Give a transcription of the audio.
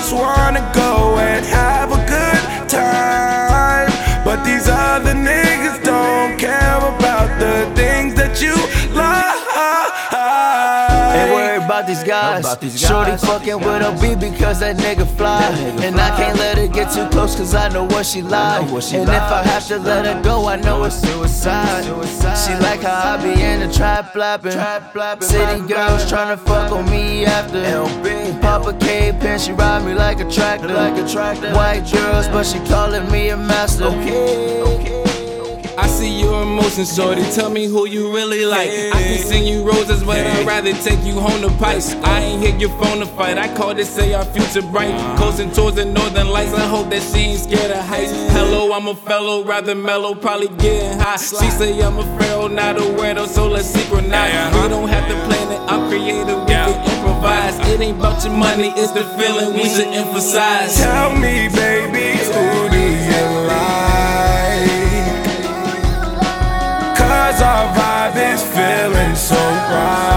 just wanna go and have a good time. But these other niggas don't care about the things that you these guys. About these guys. Shorty fucking with a B because that nigga fly. That nigga and I can't let her get too close cause I know what she like. and if I have to let her go, I know it's suicide. Suicide. She like how I be in the trap flapping. City girls tryna fuck on me after. Papa K pin, she ride me like a tractor. Like a tractor. White girls, but she calling me a master. Okay, okay. See shorty. Tell me who you really like. I can send you roses, but I'd rather take you home to Pice. I ain't hit your phone to fight. I called to say our future bright. Coasting towards the northern lights. I hope that she ain't scared of heights. Hello, I'm a fellow, rather mellow, probably getting high. She say I'm a pharaoh, not a weirdo, so let's synchronize. We don't have to plan it, I'm creative, we can improvise. It ain't about your money, it's the feeling we should emphasize. Tell me, baby, cry.